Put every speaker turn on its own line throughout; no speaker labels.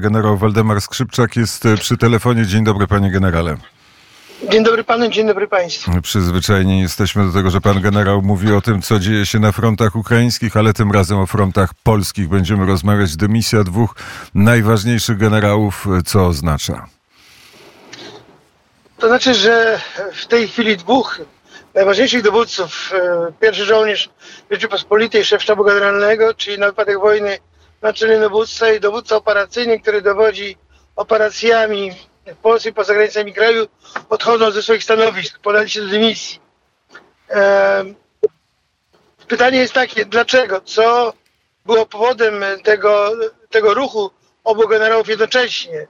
Generał Waldemar Skrzypczak jest e, przy telefonie. Dzień dobry, panie generale.
Dzień dobry panu, dzień dobry państwu.
Przyzwyczajeni jesteśmy do tego, że pan generał mówi o tym, co dzieje się na frontach ukraińskich, ale tym razem o frontach polskich będziemy rozmawiać. Dymisja dwóch najważniejszych generałów, e, co oznacza?
To znaczy, że w tej chwili dwóch najważniejszych dowódców, e, pierwszy żołnierz Rzeczypospolitej, szef sztabu generalnego, czyli na wypadek wojny naczelny dowódca i dowódca operacyjny, który dowodzi operacjami w Polsce i poza granicami kraju, odchodzą ze swoich stanowisk, podali się do dymisji. Pytanie jest takie, dlaczego? Co było powodem tego, tego ruchu obu generałów jednocześnie?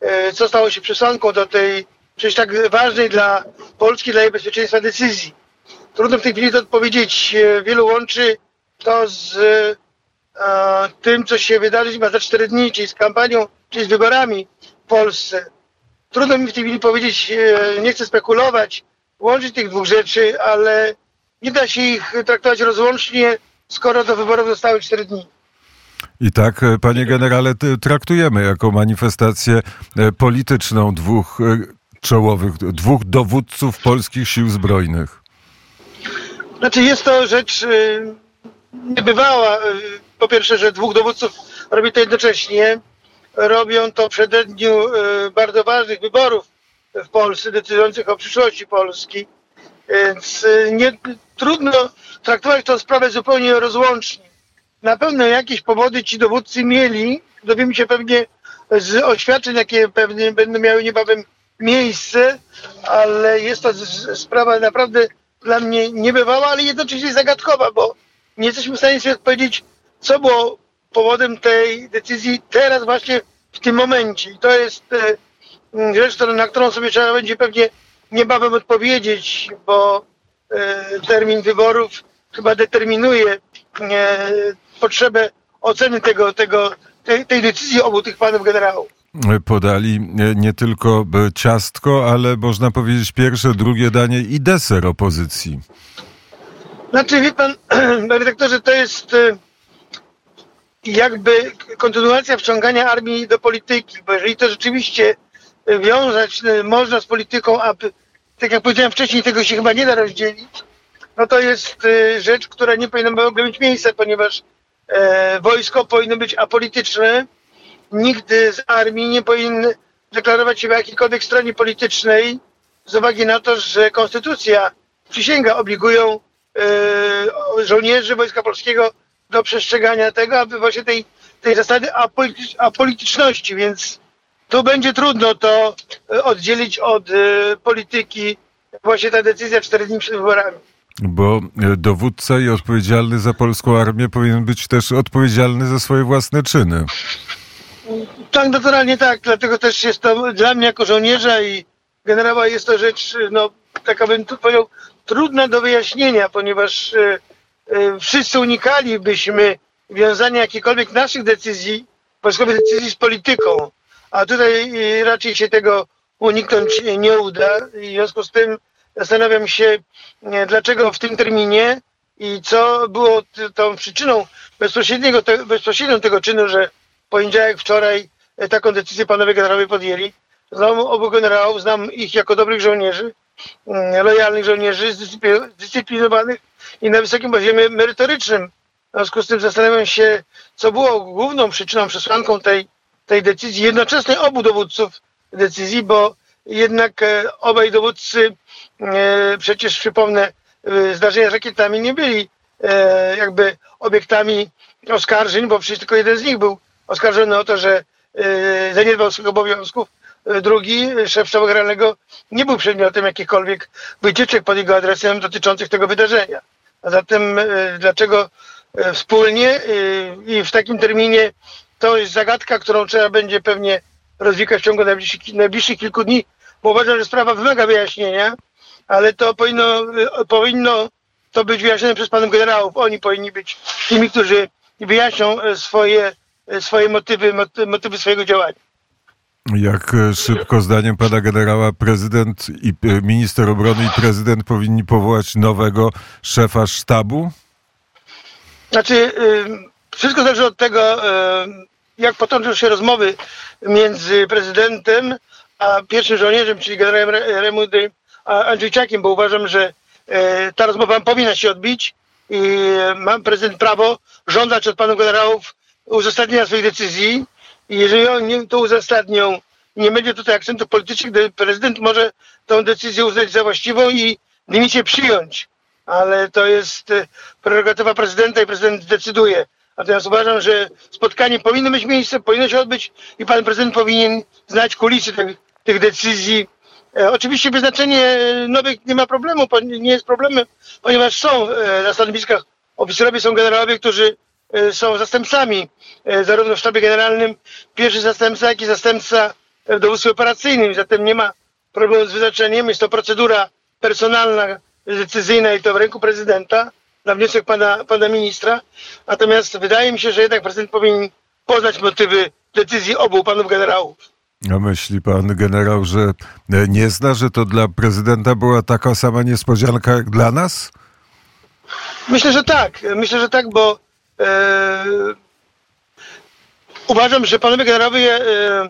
E, co stało się przesłanką do tej przecież tak ważnej dla Polski, dla jej bezpieczeństwa decyzji? Trudno w tej chwili to odpowiedzieć. E, wielu łączy to z e, tym, co się wydarzyć ma za cztery dni, czyli z kampanią, czyli z wyborami w Polsce. Trudno mi w tej chwili powiedzieć, e, nie chcę spekulować, łączyć tych dwóch rzeczy, ale nie da się ich traktować rozłącznie, skoro do wyborów zostały cztery dni.
I tak, e, panie generale, traktujemy jako manifestację e, polityczną dwóch e, czołowych, dwóch dowódców polskich sił zbrojnych.
Znaczy jest to rzecz niebywała. Po pierwsze, że dwóch dowódców robi to jednocześnie. Robią to w przededniu y, bardzo ważnych wyborów w Polsce, decydujących o przyszłości Polski. Więc y, nie, trudno traktować tę sprawę zupełnie rozłącznie. Na pewno jakieś powody ci dowódcy mieli. Dowiemy się pewnie z oświadczeń, jakie pewnie będą miały niebawem miejsce, ale jest to sprawa naprawdę dla mnie niebywała, ale jednocześnie zagadkowa, bo nie jesteśmy w stanie sobie odpowiedzieć, co było powodem tej decyzji teraz właśnie w tym momencie. I to jest e, rzecz, na którą sobie trzeba będzie pewnie niebawem odpowiedzieć, bo e, termin wyborów chyba determinuje e, potrzebę oceny tego, tego, tej, tej decyzji obu tych panów generałów.
Podali nie tylko ciastko, ale można powiedzieć pierwsze, drugie danie i deser opozycji.
Znaczy, wie pan, redaktorze, to jest jakby kontynuacja wciągania armii do polityki, bo jeżeli to rzeczywiście e, wiązać e, można z polityką, a tak jak powiedziałem wcześniej, tego się chyba nie da rozdzielić, no to jest e, rzecz, która nie powinna w ogóle mieć miejsca, ponieważ e, wojsko powinno być apolityczne, nigdy z armii nie powinny deklarować się w jakiejkolwiek stronie politycznej z uwagi na to, że konstytucja, przysięga obligują e, żołnierzy Wojska Polskiego do przestrzegania tego, aby właśnie tej, tej zasady apolitycz, apolityczności, więc tu będzie trudno to e, oddzielić od e, polityki właśnie ta decyzja cztery dni przed wyborami.
Bo e, dowódca i odpowiedzialny za polską armię powinien być też odpowiedzialny za swoje własne czyny.
Tak, naturalnie tak, dlatego też jest to dla mnie jako żołnierza i generała jest to rzecz, no taka bym tu powiedział, trudna do wyjaśnienia, ponieważ e, wszyscy unikalibyśmy wiązania jakichkolwiek naszych decyzji, wojskowych decyzji z polityką, a tutaj e, raczej się tego uniknąć nie uda. I w związku z tym zastanawiam się, e, dlaczego w tym terminie i co było tą przyczyną bezpośredniego, te, bezpośrednią tego czynu, że poniedziałek wczoraj e, taką decyzję panowie generałowie podjęli. Znam obu generałów, znam ich jako dobrych żołnierzy, mm, lojalnych żołnierzy, zdyscypli- zdyscyplinowanych i na wysokim poziomie merytorycznym. W związku z tym zastanawiam się, co było główną przyczyną, przesłanką tej, tej decyzji, jednoczesnej obu dowódców decyzji, bo jednak e, obaj dowódcy, e, przecież przypomnę, e, zdarzenia z rakietami nie byli jakby obiektami oskarżeń, bo przecież tylko jeden z nich był oskarżony o to, że zaniedbał swoich obowiązków. Drugi, szef generalnego, nie był przedmiotem jakichkolwiek wycieczek pod jego adresem dotyczących tego wydarzenia. A zatem e, dlaczego e, wspólnie e, i w takim terminie to jest zagadka, którą trzeba będzie pewnie rozwikać w ciągu najbliższych, najbliższych kilku dni, bo uważam, że sprawa wymaga wyjaśnienia, ale to powinno, powinno to być wyjaśnione przez panów generałów. Oni powinni być tymi, którzy wyjaśnią swoje, swoje motywy, moty- motywy swojego działania.
Jak e, szybko, zdaniem pana generała, prezydent i e, minister obrony i prezydent powinni powołać nowego szefa sztabu?
Znaczy, ym, wszystko zależy od tego, jak potoczą się rozmowy między prezydentem a pierwszym żołnierzem, czyli generałem Remudy Andrzejczakiem, bo uważam, że e, ta rozmowa powinna się odbić i mam prezydent prawo żądać od panów generałów uzasadnienia swoich decyzji i jeżeli oni to uzasadnią, nie będzie tutaj akcentów politycznych, prezydent może tę decyzję uznać za właściwą i dymisję przyjąć. Ale to jest e, prerogatywa prezydenta i prezydent decyduje. Natomiast uważam, że spotkanie powinno mieć miejsce, powinno się odbyć i pan prezydent powinien znać kulisy tych, tych decyzji. E, oczywiście wyznaczenie nowych nie ma problemu, nie jest problemem, ponieważ są e, na stanowiskach oficerowie, są generałowie, którzy są zastępcami e, zarówno w sztabie generalnym, pierwszy zastępca, jak i zastępca w dowództwie operacyjnym. Zatem nie ma problemu z wyznaczeniem. Jest to procedura personalna, decyzyjna i to w ręku prezydenta na wniosek pana, pana ministra. Natomiast wydaje mi się, że jednak prezydent powinien poznać motywy decyzji obu panów generałów.
A myśli pan generał, że nie zna, że to dla prezydenta była taka sama niespodzianka jak dla nas?
Myślę, że tak. Myślę, że tak, bo e, uważam, że panowie generałowie e,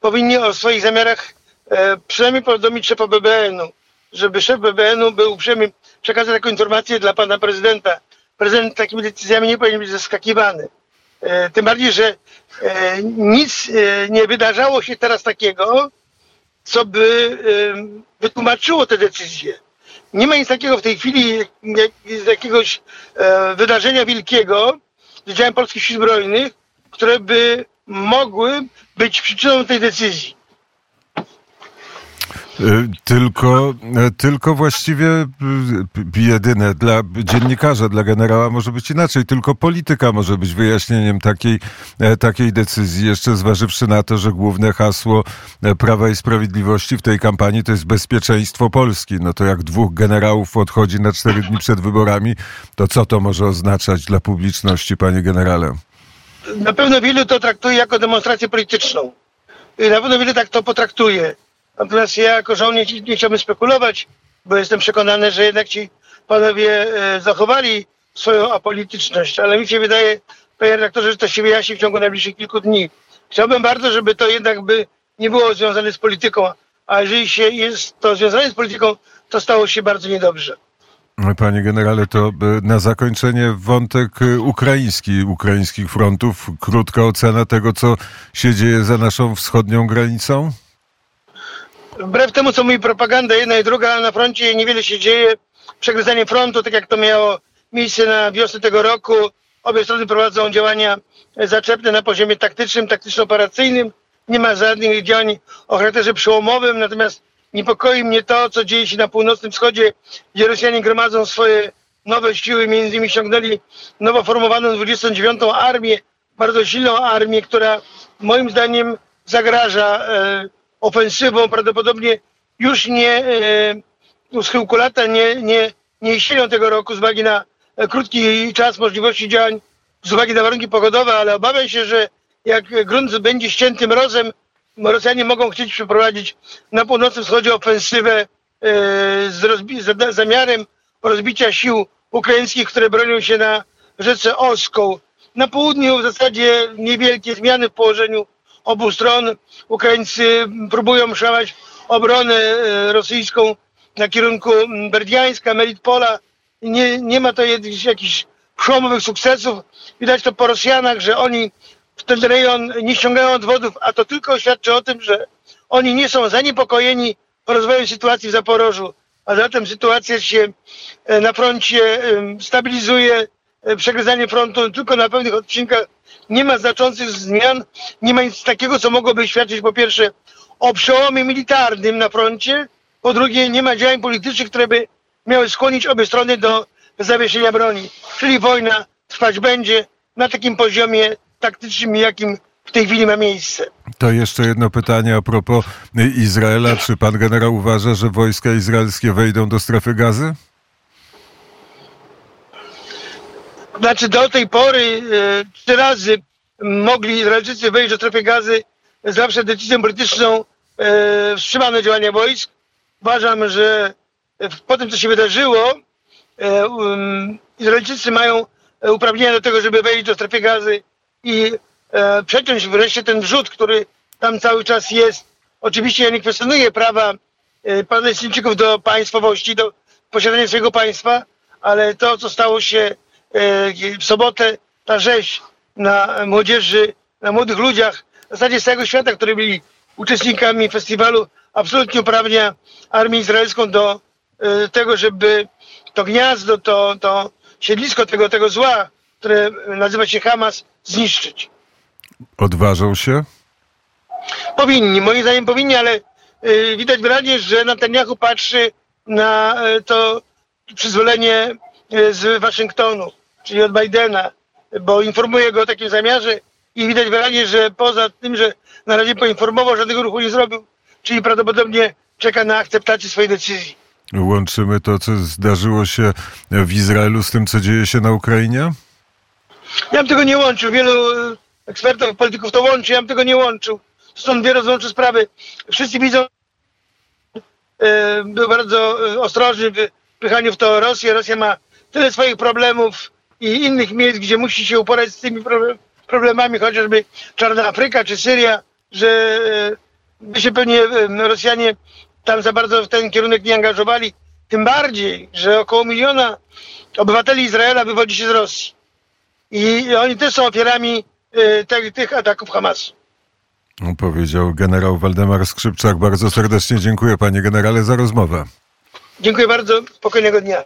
powinni o swoich zamiarach e, przynajmniej powiadomić szefa BBN-u, żeby szef BBN-u był uprzejmy przekazać taką informację dla pana prezydenta. Prezydent takimi decyzjami nie powinien być zaskakiwany. E, tym bardziej, że e, nic e, nie wydarzało się teraz takiego, co by wytłumaczyło te decyzje. Nie ma nic takiego w tej chwili, z jakiegoś wydarzenia wielkiego z polskich sił zbrojnych, które by mogły być przyczyną tej decyzji.
Y, tylko, y, tylko właściwie y, jedyne dla dziennikarza, dla generała może być inaczej. Tylko polityka może być wyjaśnieniem takiej, e, takiej decyzji. Jeszcze zważywszy na to, że główne hasło e, Prawa i Sprawiedliwości w tej kampanii to jest bezpieczeństwo Polski. No to jak dwóch generałów odchodzi na cztery dni przed wyborami, to co to może oznaczać dla publiczności, panie generale?
Na pewno wielu to traktuje jako demonstrację polityczną. Na pewno wielu tak to potraktuje. Natomiast ja jako żołnierz nie chciałbym spekulować, bo jestem przekonany, że jednak ci panowie e, zachowali swoją apolityczność, ale mi się wydaje, panie redaktorze, że to się wyjaśni w ciągu najbliższych kilku dni. Chciałbym bardzo, żeby to jednak by nie było związane z polityką, a jeżeli się jest to związane z polityką, to stało się bardzo niedobrze.
Panie generale, to e, na zakończenie wątek e, ukraiński, ukraińskich frontów. Krótka ocena tego, co się dzieje za naszą wschodnią granicą?
Wbrew temu, co mówi propaganda jedna i druga, na froncie niewiele się dzieje. Przegryzanie frontu, tak jak to miało miejsce na wiosnę tego roku. Obie strony prowadzą działania zaczepne na poziomie taktycznym, taktyczno-operacyjnym. Nie ma żadnych działań o charakterze przełomowym, natomiast niepokoi mnie to, co dzieje się na północnym wschodzie, Rosjanie gromadzą swoje nowe siły, między innymi ściągnęli nowo formowaną 29. Armię, bardzo silną armię, która moim zdaniem zagraża e, ofensywą prawdopodobnie już nie e, schyłku lata nie, nie, nie jesienią tego roku z uwagi na e, krótki czas możliwości działań, z uwagi na warunki pogodowe, ale obawiam się, że jak grunt będzie ścięty mrozem, Rosjanie mogą chcieć przeprowadzić na północnym wschodzie ofensywę e, z, rozbi- z zamiarem rozbicia sił ukraińskich, które bronią się na rzece Oską. Na południu w zasadzie niewielkie zmiany w położeniu obu stron. Ukraińcy próbują przełamać obronę e, rosyjską na kierunku Berdiańska, Melitpola. Nie, nie ma to jakichś przełomowych sukcesów. Widać to po Rosjanach, że oni w ten rejon nie ściągają odwodów, a to tylko świadczy o tym, że oni nie są zaniepokojeni rozwojem sytuacji w Zaporożu, a zatem sytuacja się e, na froncie stabilizuje, przegryzanie frontu tylko na pewnych odcinkach nie ma znaczących zmian, nie ma nic takiego, co mogłoby świadczyć po pierwsze o przełomie militarnym na froncie, po drugie nie ma działań politycznych, które by miały skłonić obie strony do zawieszenia broni. Czyli wojna trwać będzie na takim poziomie taktycznym, jakim w tej chwili ma miejsce.
To jeszcze jedno pytanie a propos Izraela. Czy pan generał uważa, że wojska izraelskie wejdą do strefy gazy?
Znaczy do tej pory e, trzy razy mogli Izraelczycy wejść do strefy gazy zawsze decyzją polityczną e, wstrzymano działania wojsk. Uważam, że po tym, co się wydarzyło, e, um, Izraelczycy mają uprawnienia do tego, żeby wejść do strefy gazy i e, przeciąć wreszcie ten wrzód, który tam cały czas jest. Oczywiście ja nie kwestionuję prawa e, Palestyńczyków do państwowości, do posiadania swojego państwa, ale to, co stało się e, w sobotę, ta rzeź na młodzieży, na młodych ludziach, w zasadzie z całego świata, którzy byli uczestnikami festiwalu, absolutnie uprawnia armię izraelską do e, tego, żeby to gniazdo, to, to siedlisko tego, tego zła, które nazywa się Hamas, zniszczyć.
Odważą się?
Powinni, moim zdaniem powinni, ale y, widać wyraźnie, że Netanyahu patrzy na y, to przyzwolenie y, z Waszyngtonu, czyli od Bidena, bo informuje go o takim zamiarze i widać wyraźnie, że poza tym, że na razie poinformował, żadnego ruchu nie zrobił, czyli prawdopodobnie czeka na akceptację swojej decyzji.
Łączymy to, co zdarzyło się w Izraelu z tym, co dzieje się na Ukrainie?
Ja bym tego nie łączył. Wielu y, ekspertów, polityków to łączy, ja bym tego nie łączył. Stąd dwie rozłączne sprawy. Wszyscy widzą, y, był bardzo y, ostrożny w pychaniu w to Rosję. Rosja ma tyle swoich problemów i innych miejsc, gdzie musi się uporać z tymi problem- problemami, chociażby Czarna Afryka czy Syria, że y, by się pewnie Rosjanie tam za bardzo w ten kierunek nie angażowali. Tym bardziej, że około miliona obywateli Izraela wywodzi się z Rosji. I oni też są ofiarami te, tych ataków Hamasu.
Powiedział generał Waldemar Skrzypczak. Bardzo serdecznie dziękuję panie generale za rozmowę.
Dziękuję bardzo. Spokojnego dnia.